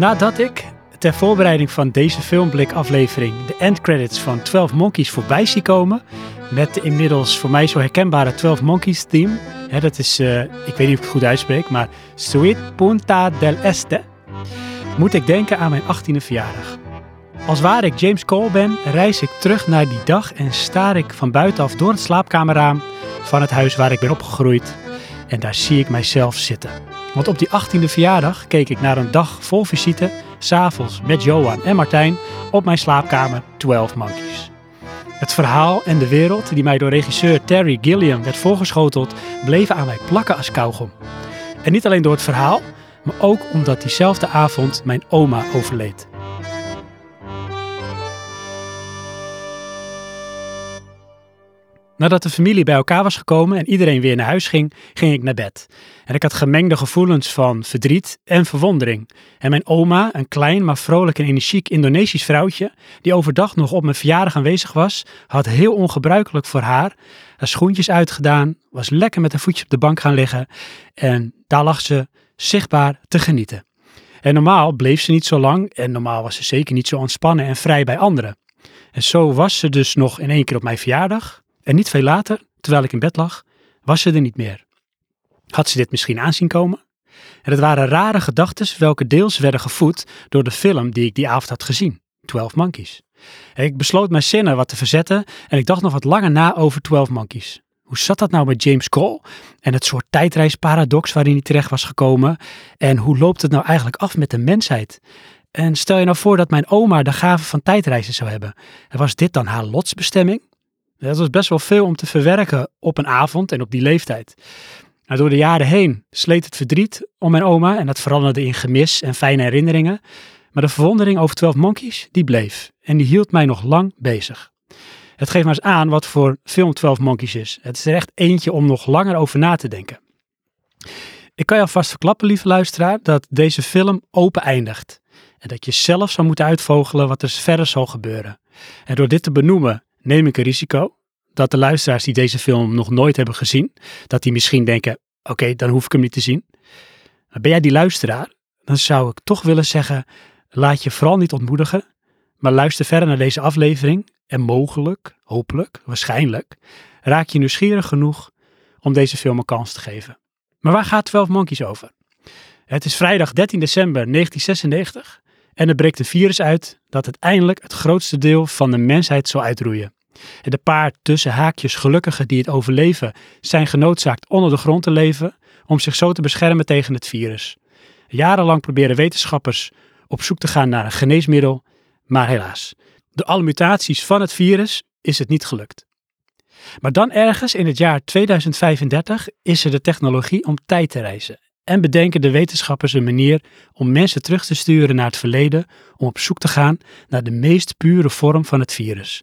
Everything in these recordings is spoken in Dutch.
Nadat ik ter voorbereiding van deze filmblik-aflevering de endcredits van 12 Monkeys voorbij zie komen, met de inmiddels voor mij zo herkenbare 12 Monkeys theme, hè, dat is, eh, ik weet niet of ik het goed uitspreek, maar Sweet Punta del Este, moet ik denken aan mijn 18e verjaardag. Als waar ik James Cole ben, reis ik terug naar die dag en staar ik van buitenaf door het slaapkamerraam van het huis waar ik ben opgegroeid. En daar zie ik mijzelf zitten. Want op die 18e verjaardag keek ik naar een dag vol visite, s'avonds met Johan en Martijn op mijn slaapkamer 12 Monkeys. Het verhaal en de wereld die mij door regisseur Terry Gilliam werd voorgeschoteld, bleven aan mij plakken als kauwgom. En niet alleen door het verhaal, maar ook omdat diezelfde avond mijn oma overleed. Nadat de familie bij elkaar was gekomen en iedereen weer naar huis ging, ging ik naar bed. En ik had gemengde gevoelens van verdriet en verwondering. En mijn oma, een klein maar vrolijk en energiek Indonesisch vrouwtje, die overdag nog op mijn verjaardag aanwezig was, had heel ongebruikelijk voor haar haar schoentjes uitgedaan, was lekker met haar voetje op de bank gaan liggen en daar lag ze zichtbaar te genieten. En normaal bleef ze niet zo lang en normaal was ze zeker niet zo ontspannen en vrij bij anderen. En zo was ze dus nog in één keer op mijn verjaardag, en niet veel later, terwijl ik in bed lag, was ze er niet meer. Had ze dit misschien aanzien komen? En het waren rare gedachten welke deels werden gevoed door de film die ik die avond had gezien, 12 Monkeys. Ik besloot mijn zinnen wat te verzetten en ik dacht nog wat langer na over 12 Monkeys. Hoe zat dat nou met James Cole en het soort tijdreisparadox waarin hij terecht was gekomen? En hoe loopt het nou eigenlijk af met de mensheid? En stel je nou voor dat mijn oma de gave van tijdreizen zou hebben. En was dit dan haar lotsbestemming? Dat was best wel veel om te verwerken op een avond en op die leeftijd. Nou, door de jaren heen sleet het verdriet om mijn oma en dat veranderde in gemis en fijne herinneringen. Maar de verwondering over 12 Monkeys, die bleef. En die hield mij nog lang bezig. Het geeft maar eens aan wat voor film 12 Monkeys is. Het is er echt eentje om nog langer over na te denken. Ik kan je alvast verklappen, lieve luisteraar, dat deze film open eindigt. En dat je zelf zou moeten uitvogelen wat er verder zal gebeuren. En door dit te benoemen neem ik een risico dat de luisteraars die deze film nog nooit hebben gezien, dat die misschien denken, oké, dan hoef ik hem niet te zien. Maar ben jij die luisteraar, dan zou ik toch willen zeggen, laat je vooral niet ontmoedigen, maar luister verder naar deze aflevering en mogelijk, hopelijk, waarschijnlijk, raak je nieuwsgierig genoeg om deze film een kans te geven. Maar waar gaat 12 Monkeys over? Het is vrijdag 13 december 1996 en er breekt een virus uit dat uiteindelijk het grootste deel van de mensheid zal uitroeien. En de paar tussen haakjes gelukkigen die het overleven zijn genoodzaakt onder de grond te leven om zich zo te beschermen tegen het virus. Jarenlang proberen wetenschappers op zoek te gaan naar een geneesmiddel, maar helaas, door alle mutaties van het virus is het niet gelukt. Maar dan ergens in het jaar 2035 is er de technologie om tijd te reizen en bedenken de wetenschappers een manier om mensen terug te sturen naar het verleden om op zoek te gaan naar de meest pure vorm van het virus.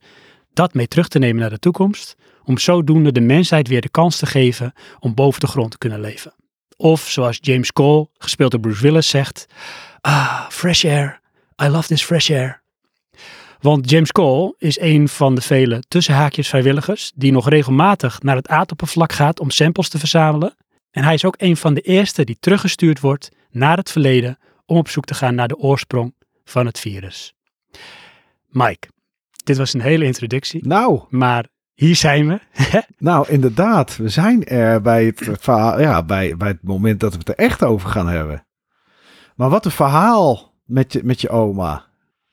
Dat mee terug te nemen naar de toekomst, om zodoende de mensheid weer de kans te geven om boven de grond te kunnen leven. Of zoals James Cole, gespeeld door Bruce Willis, zegt: Ah, fresh air. I love this fresh air. Want James Cole is een van de vele tussenhaakjes vrijwilligers die nog regelmatig naar het aardoppervlak gaat om samples te verzamelen en hij is ook een van de eerste die teruggestuurd wordt naar het verleden om op zoek te gaan naar de oorsprong van het virus. Mike, dit was een hele introductie. Nou. Maar hier zijn we. nou, inderdaad. We zijn er bij het, verhaal, ja, bij, bij het moment dat we het er echt over gaan hebben. Maar wat een verhaal met je, met je oma.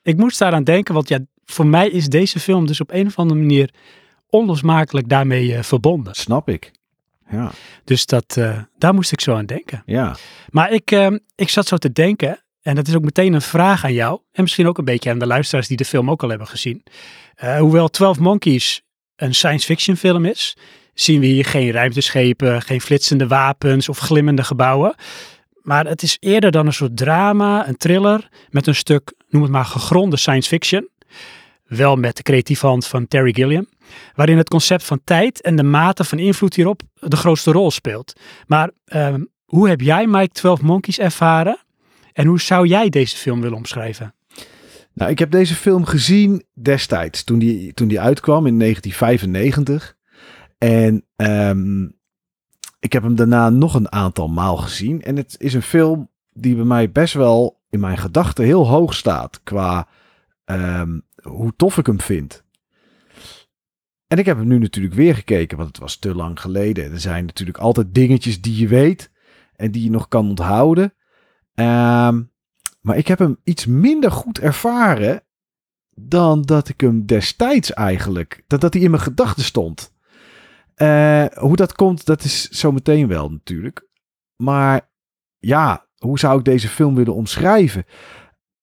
Ik moest daaraan denken, want ja, voor mij is deze film dus op een of andere manier onlosmakelijk daarmee uh, verbonden. Snap ik. Ja. Dus dat, uh, daar moest ik zo aan denken. Ja. Maar ik, uh, ik zat zo te denken, en dat is ook meteen een vraag aan jou, en misschien ook een beetje aan de luisteraars die de film ook al hebben gezien. Uh, hoewel 12 Monkeys een science fiction film is, zien we hier geen ruimteschepen, geen flitsende wapens of glimmende gebouwen. Maar het is eerder dan een soort drama, een thriller met een stuk, noem het maar, gegronde science fiction. Wel met de creatieve hand van Terry Gilliam. Waarin het concept van tijd en de mate van invloed hierop de grootste rol speelt. Maar ehm, hoe heb jij Mike 12 Monkeys ervaren? En hoe zou jij deze film willen omschrijven? Nou, ik heb deze film gezien destijds, toen die, toen die uitkwam in 1995. En ehm, ik heb hem daarna nog een aantal maal gezien. En het is een film die bij mij best wel in mijn gedachten heel hoog staat. Qua ehm, hoe tof ik hem vind. En ik heb hem nu natuurlijk weer gekeken, want het was te lang geleden. Er zijn natuurlijk altijd dingetjes die je weet en die je nog kan onthouden. Ehm, maar ik heb hem iets minder goed ervaren dan dat ik hem destijds eigenlijk, dat, dat hij in mijn gedachten stond. Uh, hoe dat komt, dat is zometeen wel natuurlijk. Maar ja, hoe zou ik deze film willen omschrijven?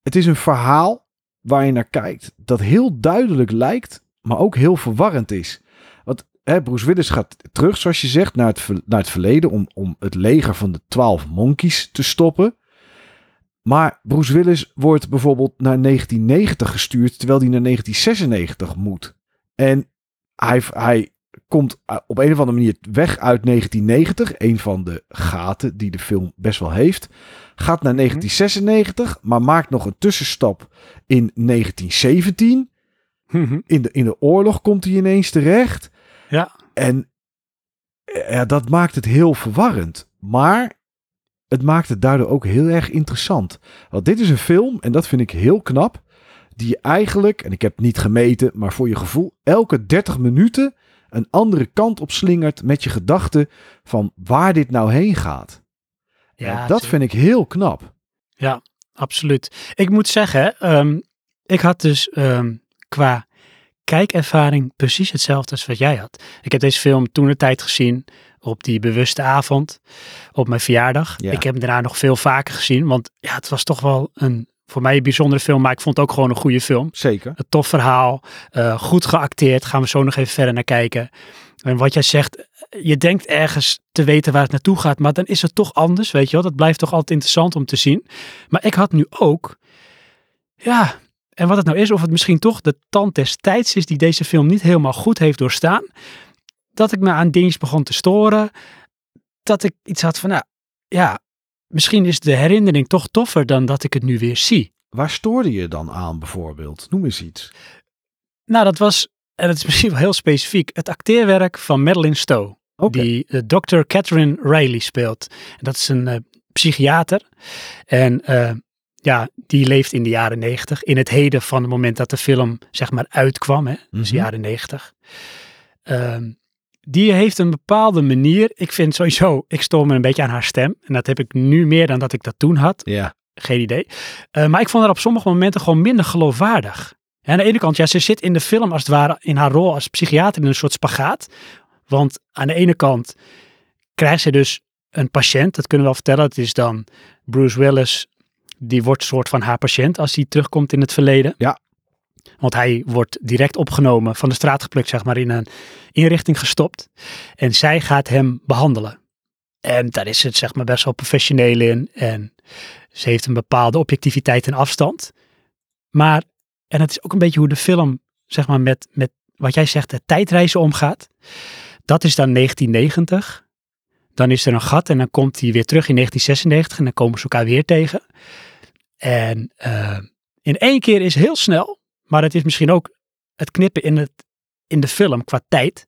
Het is een verhaal waar je naar kijkt dat heel duidelijk lijkt, maar ook heel verwarrend is. Want hè, Bruce Willis gaat terug, zoals je zegt, naar het, naar het verleden om, om het leger van de twaalf monkeys te stoppen. Maar Bruce Willis wordt bijvoorbeeld naar 1990 gestuurd, terwijl hij naar 1996 moet. En hij, hij komt eh, op een of andere manier weg uit 1990. Een van de gaten die de film best wel heeft. Gaat naar 1996, maar maakt nog een tussenstap in 1917. Mhm. In de, in de oorlog komt hij ineens terecht. Ja. En eh, ja, dat maakt het heel verwarrend. Maar het maakt het daardoor ook heel erg interessant. Want dit is een film, en dat vind ik heel knap, die je eigenlijk, en ik heb het niet gemeten, maar voor je gevoel, elke 30 minuten een andere kant op slingert met je gedachten van waar dit nou heen gaat. Ja, dat vind ik heel knap. Ja, absoluut. Ik moet zeggen, ehm, ik had dus ehm, qua kijkervaring precies hetzelfde als wat jij had. Ik heb deze film toen de tijd gezien op die bewuste avond op mijn verjaardag. Ja. Ik heb hem daarna nog veel vaker gezien, want ja, het was toch wel een voor mij een bijzondere film, maar ik vond het ook gewoon een goede film. Zeker. Een tof verhaal, eh, goed geacteerd, gaan we zo nog even verder naar kijken. En wat jij zegt, je denkt ergens te weten waar het naartoe gaat, maar dan is het toch anders, weet je wel. Dat blijft toch altijd interessant om te zien. Maar ik had nu ook, ja, en wat het nou is, of het misschien toch de tand des tijds is die deze film niet helemaal goed heeft doorstaan, dat ik me aan dingen begon te storen, dat ik iets had van, nou, ja, misschien is de herinnering toch toffer dan dat ik het nu weer zie. Waar stoorde je dan aan bijvoorbeeld? Noem eens iets. Nou, dat was, en dat is misschien wel heel specifiek, het acteerwerk van Madeline Stowe. Die uh, Dr. Catherine Riley speelt. En dat is een uh, psychiater. En uh, ja, die leeft in de jaren negentig. In het heden van het moment dat de film zeg maar uitkwam. Hè, dus Mhm. jaren negentig. Ehm, die heeft een bepaalde manier. Ik vind sowieso, ik stoor me een beetje aan haar stem. En dat heb ik nu meer dan dat ik dat toen had. Ja. Geen idee. Uh, maar ik vond haar op sommige momenten gewoon minder geloofwaardig. En aan de ene kant, ja, ze zit in de film als het ware in haar rol als psychiater in een soort spagaat. Want aan de ene kant krijgt ze dus een patiënt, dat kunnen we wel vertellen. Het is dan Bruce Willis, die wordt een soort van haar patiënt als hij terugkomt in het verleden. Ja. Want hij wordt direct opgenomen, van de straat geplukt, zeg maar, in een inrichting gestopt. En zij gaat hem behandelen. En daar is het, zeg maar, best wel professioneel in. En ze heeft een bepaalde objectiviteit en afstand. Maar, en het is ook een beetje hoe de film, zeg maar, met, met wat jij zegt, de tijdreizen omgaat. Dat is dan 1990. Dan is er een gat en dan komt hij weer terug in 1996 en dan komen ze elkaar weer tegen. En uh, in één keer is heel snel, maar het is misschien ook het knippen in, het, in de film qua tijd,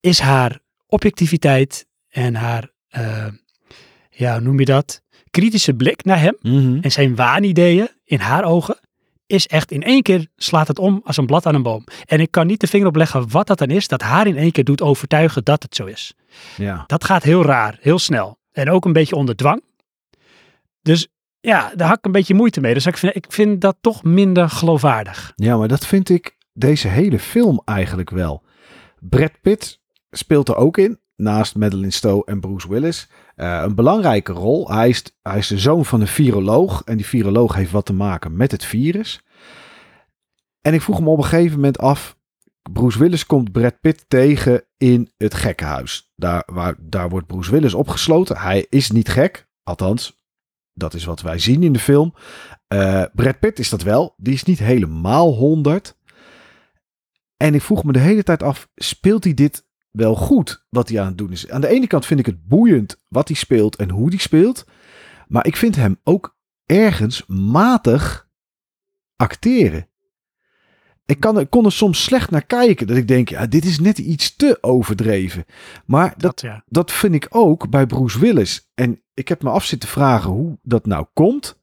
is haar objectiviteit en haar, uh, ja, hoe noem je dat, kritische blik naar hem Mm -hmm. en zijn waanideeën in haar ogen is echt in één keer slaat het om als een blad aan een boom. En ik kan niet de vinger opleggen wat dat dan is, dat haar in één keer doet overtuigen dat het zo is. Ja. Dat gaat heel raar, heel snel. En ook een beetje onder dwang. Dus ja, daar had ik een beetje moeite mee. Dus ik vind, ik vind dat toch minder geloofwaardig. Ja, maar dat vind ik deze hele film eigenlijk wel. Brad Pitt speelt er ook in, naast Madeline Stowe en Bruce Willis. Uh, een belangrijke rol. Hij is, hij de zoon van een viroloog. En die viroloog heeft wat te maken met het virus. En ik vroeg me op een gegeven moment af. Bruce Willis komt Brad Pitt tegen in het gekkenhuis. Daar, waar, daar wordt Bruce Willis opgesloten. Hij is niet gek. Althans, dat is wat wij zien in de film. Uh, Brad Pitt is dat wel. Die is niet helemaal 100. En ik vroeg me de hele tijd af, speelt hij dit wel goed wat hij aan het doen is? Aan de ene kant vind ik het boeiend wat hij speelt en hoe hij speelt. Maar ik vind hem ook ergens matig acteren. Ik, kan, ik kon er soms slecht naar kijken. Dat ik denk, ja, dit is net iets te overdreven. Maar dat, dat, dat vind ik ook bij Bruce Willis. En ik heb me af zitten vragen hoe dat nou komt.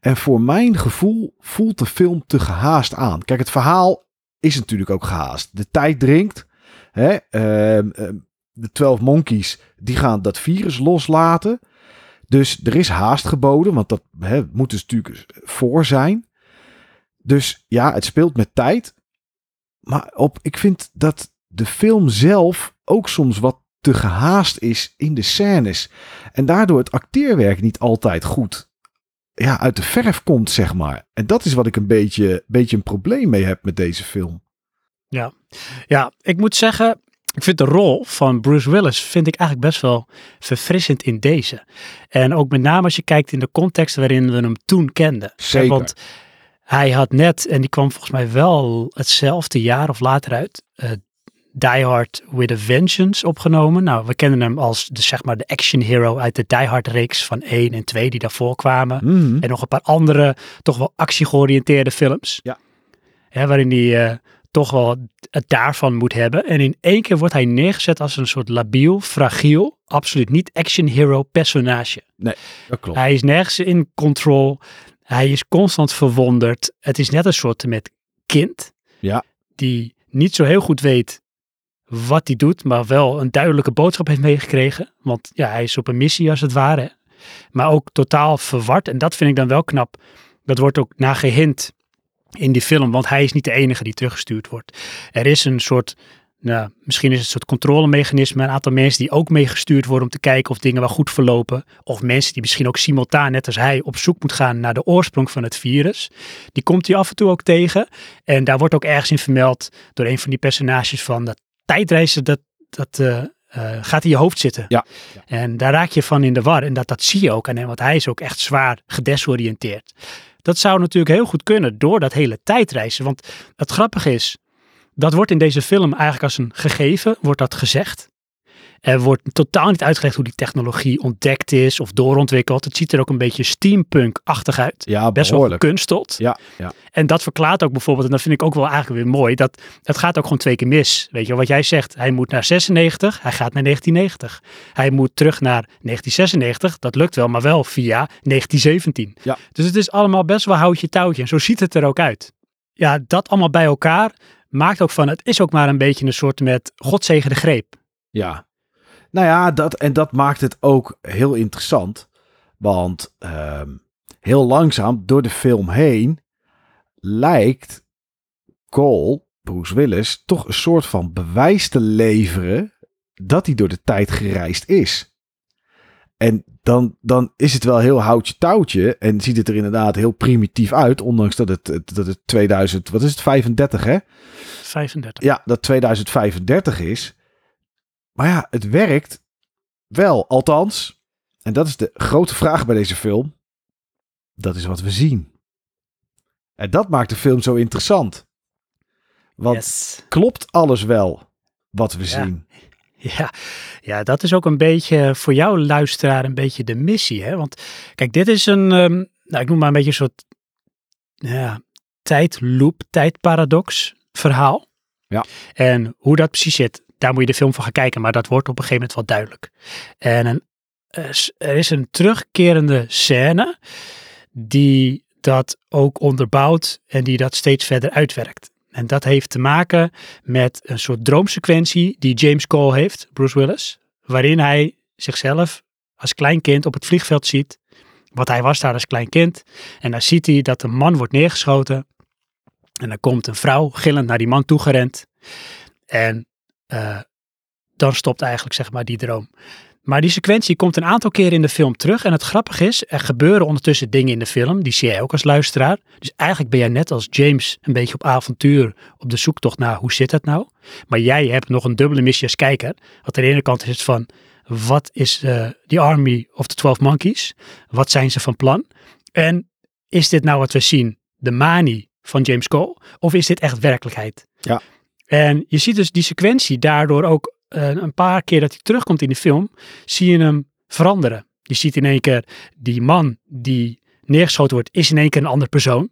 En voor mijn gevoel voelt de film te gehaast aan. Kijk, het verhaal is natuurlijk ook gehaast. De tijd dringt. Hè? Ehm, ehm, de 12 Monkeys die gaan dat virus loslaten. Dus er is haast geboden, want dat hè, moet dus natuurlijk voor zijn. Dus ja, het speelt met tijd. Maar op, ik vind dat de film zelf ook soms wat te gehaast is in de scènes. En daardoor het acteerwerk niet altijd goed ja, uit de verf komt, zeg maar. En dat is wat ik een beetje, beetje een probleem mee heb met deze film. Ja, ja ik moet zeggen, ik vind de rol van Bruce Willis vind ik eigenlijk best wel verfrissend in deze. En ook met name als je kijkt in de context waarin we hem toen kenden. Zeker. Want hij had net, en die kwam volgens mij wel hetzelfde jaar of later uit, uh, Die Hard with a Vengeance opgenomen. Nou, we kennen hem als de, zeg maar, de action hero uit de Die Hard reeks van 1 en 2 die daarvoor kwamen. Mhm. En nog een paar andere, toch wel actiegeoriënteerde films. Ja. waarin hij uh, toch wel het daarvan moet hebben. En in één keer wordt hij neergezet als een soort labiel, fragiel, absoluut niet action hero personage. Nee, dat klopt. Hij is nergens in control. Hij is constant verwonderd. Het is net een soort met kind. Ja. Die niet zo heel goed weet wat hij doet, maar wel een duidelijke boodschap heeft meegekregen. Want ja, hij is op een missie als het ware. Maar ook totaal verward. En dat vind ik dan wel knap. Dat wordt ook nagehint in die film, want hij is niet de enige die teruggestuurd wordt. Er is een soort nou, misschien is het een soort controlemechanisme. Een aantal mensen die ook meegestuurd worden om te kijken of dingen wel goed verlopen. Of mensen die misschien ook simultaan, net als hij, op zoek moet gaan naar de oorsprong van het virus. Die komt hij af en toe ook tegen. En daar wordt ook ergens in vermeld door een van die personages van dat tijdreizen, dat, dat uh, uh, gaat in je hoofd zitten. Ja. En daar raak je van in de war. En dat, dat zie je ook aan hem, want hij is ook echt zwaar gedesoriënteerd. Dat zou natuurlijk heel goed kunnen door dat hele tijdreizen. Want het grappige is, dat wordt in deze film eigenlijk als een gegeven, wordt dat gezegd. Er wordt totaal niet uitgelegd hoe die technologie ontdekt is of doorontwikkeld. Het ziet er ook een beetje steampunk-achtig uit. Ja, Best wel gekunsteld. Ja, ja. En dat verklaart ook bijvoorbeeld, en dat vind ik ook wel eigenlijk weer mooi, dat het gaat ook gewoon twee keer mis. Weet je wat jij zegt, hij moet naar 96, hij gaat naar 1990. Hij moet terug naar 1996, dat lukt wel, maar wel via 1917. Ja. Dus het is allemaal best wel houtje touwtje en zo ziet het er ook uit. Ja, dat allemaal bij elkaar maakt ook van, het is ook maar een beetje een soort met godzegen de greep. Ja. Nou ja, dat, en dat maakt het ook heel interessant. Want uh, heel langzaam door de film heen lijkt Cole, Bruce Willis, toch een soort van bewijs te leveren dat hij door de tijd gereisd is. En dan, dan is het wel heel houtje touwtje en ziet het er inderdaad heel primitief uit, ondanks dat het, dat het 2000, wat is het, 35 hè? 35. Ja, dat 2035 is. Maar ja, het werkt wel, althans. En dat is de grote vraag bij deze film. Dat is wat we zien. En dat maakt de film zo interessant. Want Yes. klopt alles wel wat we Ja. zien? Ja, ja, dat is ook een beetje voor jou luisteraar een beetje de missie. Hè? Want kijk, dit is een, ehm, nou, ik noem maar een beetje een soort ja, tijdloop, tijdparadox verhaal. Ja. En hoe dat precies zit, daar moet je de film van gaan kijken. Maar dat wordt op een gegeven moment wel duidelijk. En een, er is- er is een terugkerende scène die dat ook onderbouwt en die dat steeds verder uitwerkt. En dat heeft te maken met een soort droomsequentie die James Cole heeft, Bruce Willis, waarin hij zichzelf als klein kind op het vliegveld ziet. Wat hij was daar als klein kind. En dan ziet hij dat een man wordt neergeschoten. En dan komt een vrouw gillend naar die man toegerend. En eh, dan stopt eigenlijk zeg maar die droom. Maar die sequentie komt een aantal keren in de film terug. En het grappige is, er gebeuren ondertussen dingen in de film. Die zie jij ook als luisteraar. Dus eigenlijk ben jij net als James een beetje op avontuur. Op de zoektocht naar hoe zit dat nou. Maar jij hebt nog een dubbele missie als kijker. Want aan de ene kant is het van, wat is die Army of the Twelve Monkeys? Wat zijn ze van plan? En is dit nou wat we zien, de manie van James Cole? Of is dit echt werkelijkheid? Ja. En je ziet dus die sequentie daardoor ook uh, een paar keer dat hij terugkomt in de film, zie je hem veranderen. Je ziet in één keer die man die neergeschoten wordt, is in één keer een andere persoon.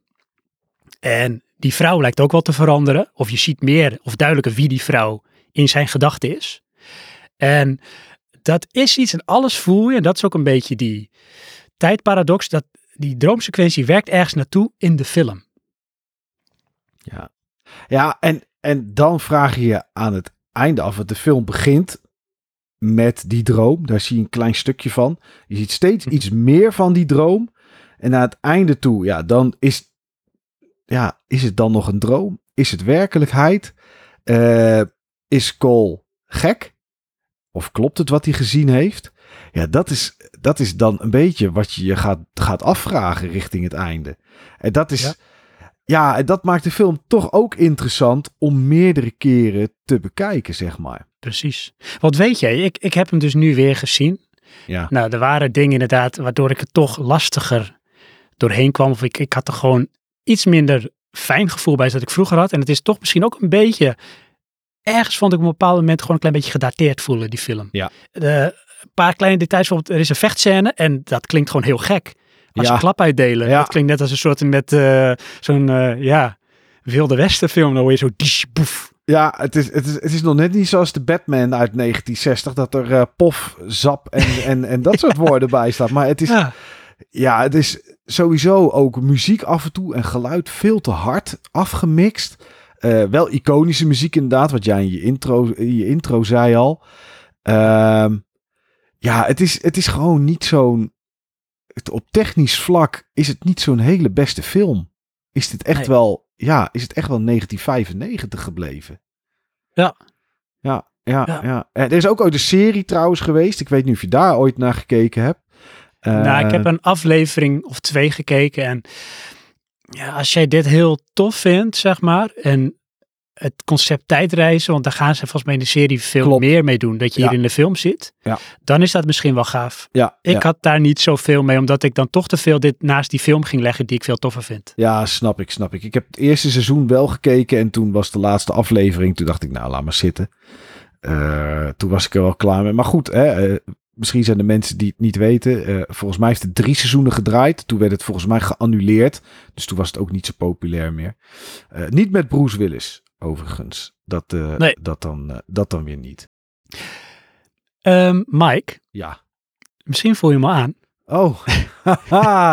En die vrouw lijkt ook wel te veranderen. Of je ziet meer of duidelijker wie die vrouw in zijn gedachten is. En dat is iets en alles voel je. En dat is ook een beetje die tijdparadox. Dat die droomsequentie werkt ergens naartoe in de film. Ja, ja en, en dan vraag je je aan het einde af. Want de film begint met die droom. Daar zie je een klein stukje van. Je ziet steeds mhm. iets meer van die droom. En naar het einde toe, ja, dan is, ja, is het dan nog een droom? Is het werkelijkheid? Uh, is Cole gek? Of klopt het wat hij gezien heeft? Ja, dat is, dat is dan een beetje wat je je gaat, gaat afvragen richting het einde. En dat is, ja. Ja, en dat maakt de film toch ook interessant om meerdere keren te bekijken, zeg maar. Precies. Want weet je, ik, ik heb hem dus nu weer gezien. Ja. Nou, er waren dingen inderdaad waardoor ik het toch lastiger doorheen kwam. Of ik, ik had er gewoon iets minder fijn gevoel bij dat ik vroeger had. En het is toch misschien ook een beetje ergens vond ik op een bepaald moment gewoon een klein beetje gedateerd voelen, die film. Ja. een paar kleine details, bijvoorbeeld er is een vechtscène en dat klinkt gewoon heel gek. Als ja. klap uitdelen, ja. dat klinkt net als een soort met uh, zo'n, uh, ja, Wilde Westen film, dan hoor je zo dish, boef. Ja, het is, het, is, het is nog net niet zoals de Batman uit 1960, dat er uh, pof, zap en, en, en dat soort woorden bij staat. Maar het is, ja. ja, het is sowieso ook muziek af en toe en geluid veel te hard afgemixt. Uh, wel iconische muziek inderdaad, wat jij in je intro, in je intro zei al. Uh, ja, het is, het is gewoon niet zo'n... Op technisch vlak is het niet zo'n hele beste film. Is dit echt wel... Ja, is het echt wel 1995 gebleven. Ja. Ja, ja, ja. ja. Er is ook ooit een serie trouwens geweest. Ik weet niet of je daar ooit naar gekeken hebt. nou, ik heb een aflevering of twee gekeken en ja, als jij dit heel tof vindt, zeg maar, en het concept tijdreizen, want daar gaan ze volgens mij in de serie veel meer mee doen, dat je hier in de film zit, ja. dan is dat misschien wel gaaf. Ja, ik had daar niet zoveel mee, omdat ik dan toch te veel dit naast die film ging leggen die ik veel toffer vind. Ja, snap ik, snap ik. Ik heb het eerste seizoen wel gekeken en toen was de laatste aflevering, toen dacht ik, nou, laat maar zitten. Uh, toen was ik er wel klaar mee. Maar goed, hè, uh, misschien zijn de mensen die het niet weten. Uh, volgens mij heeft het drie seizoenen gedraaid. Toen werd het volgens mij geannuleerd. Dus toen was het ook niet zo populair meer. Uh, niet met Bruce Willis, overigens. Dat, uh, nee. dat, dan, dat dan weer niet. Um, Mike. Ja. Misschien voel je me aan. Oh,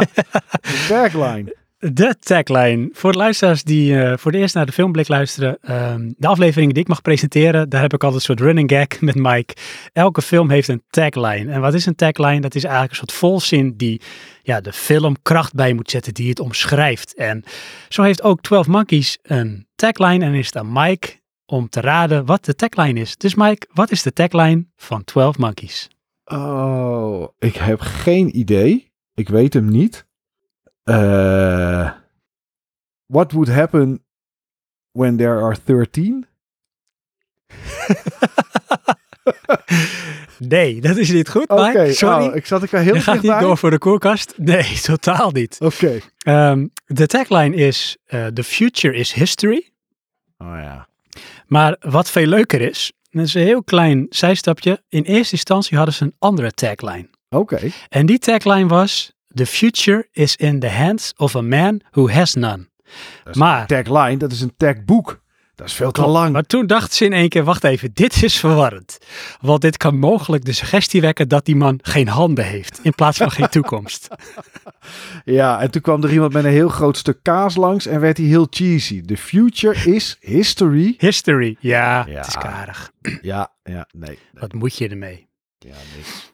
de tagline. De tagline. Voor de luisteraars die uh, voor de eerst naar de filmblik luisteren. Um, de afleveringen die ik mag presenteren, daar heb ik altijd een soort running gag met Mike. Elke film heeft een tagline. En wat is een tagline? Dat is eigenlijk een soort volzin die ja, de film kracht bij moet zetten, die het omschrijft. En zo heeft ook 12 Monkeys een tagline en is het aan Mike om te raden wat de tagline is. Dus Mike, wat is de tagline van 12 Monkeys? Oh, ik heb geen idee. Ik weet hem niet. Uh, what would happen when there are 13? nee, dat is niet goed, Oké, Sorry. Oh, ik zat ik wel heel Je gaat niet door voor de koelkast. Nee, totaal niet. Oké. Okay. Um, de tagline is, uh, the future is history. Oh ja. Maar wat veel leuker is, dat is een heel klein zijstapje. In eerste instantie hadden ze een andere tagline. Oké. En die tagline was, The future is in the hands of a man who has none. Dat is maar, een tagline, dat is een tagboek. Dat is veel te lang. Maar toen dacht ze in één keer, wacht even, dit is verwarrend. Want dit kan mogelijk de suggestie wekken dat die man geen handen heeft, in plaats van geen toekomst. Ja, en toen kwam er iemand met een heel groot stuk kaas langs en werd hij heel cheesy. The future is history. History, ja, ja. het is karig. Ja, ja, nee. nee. Wat moet je ermee? Ja, niks.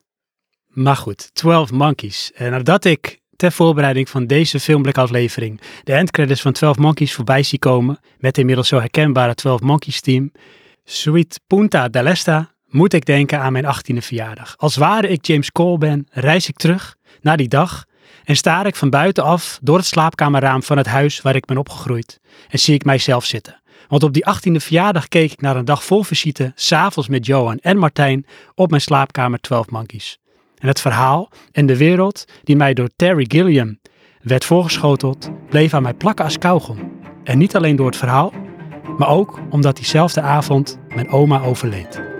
Maar goed, 12 Monkeys. En nadat ik ter voorbereiding van deze filmblikaflevering de endcredits van 12 Monkeys voorbij zie komen, met inmiddels zo herkenbare 12 Monkeys team, Sweet Punta d'Alesta, moet ik denken aan mijn 18e verjaardag. Als ware ik James Cole ben, reis ik terug naar die dag en staar ik van buitenaf door het slaapkamerraam van het huis waar ik ben opgegroeid en zie ik mijzelf zitten. Want op die 18e verjaardag keek ik naar een dag vol visite, s'avonds met Johan en Martijn op mijn slaapkamer 12 Monkeys. En het verhaal en de wereld die mij door Terry Gilliam werd voorgeschoteld, bleef aan mij plakken als kauwgom. En niet alleen door het verhaal, maar ook omdat diezelfde avond mijn oma overleed.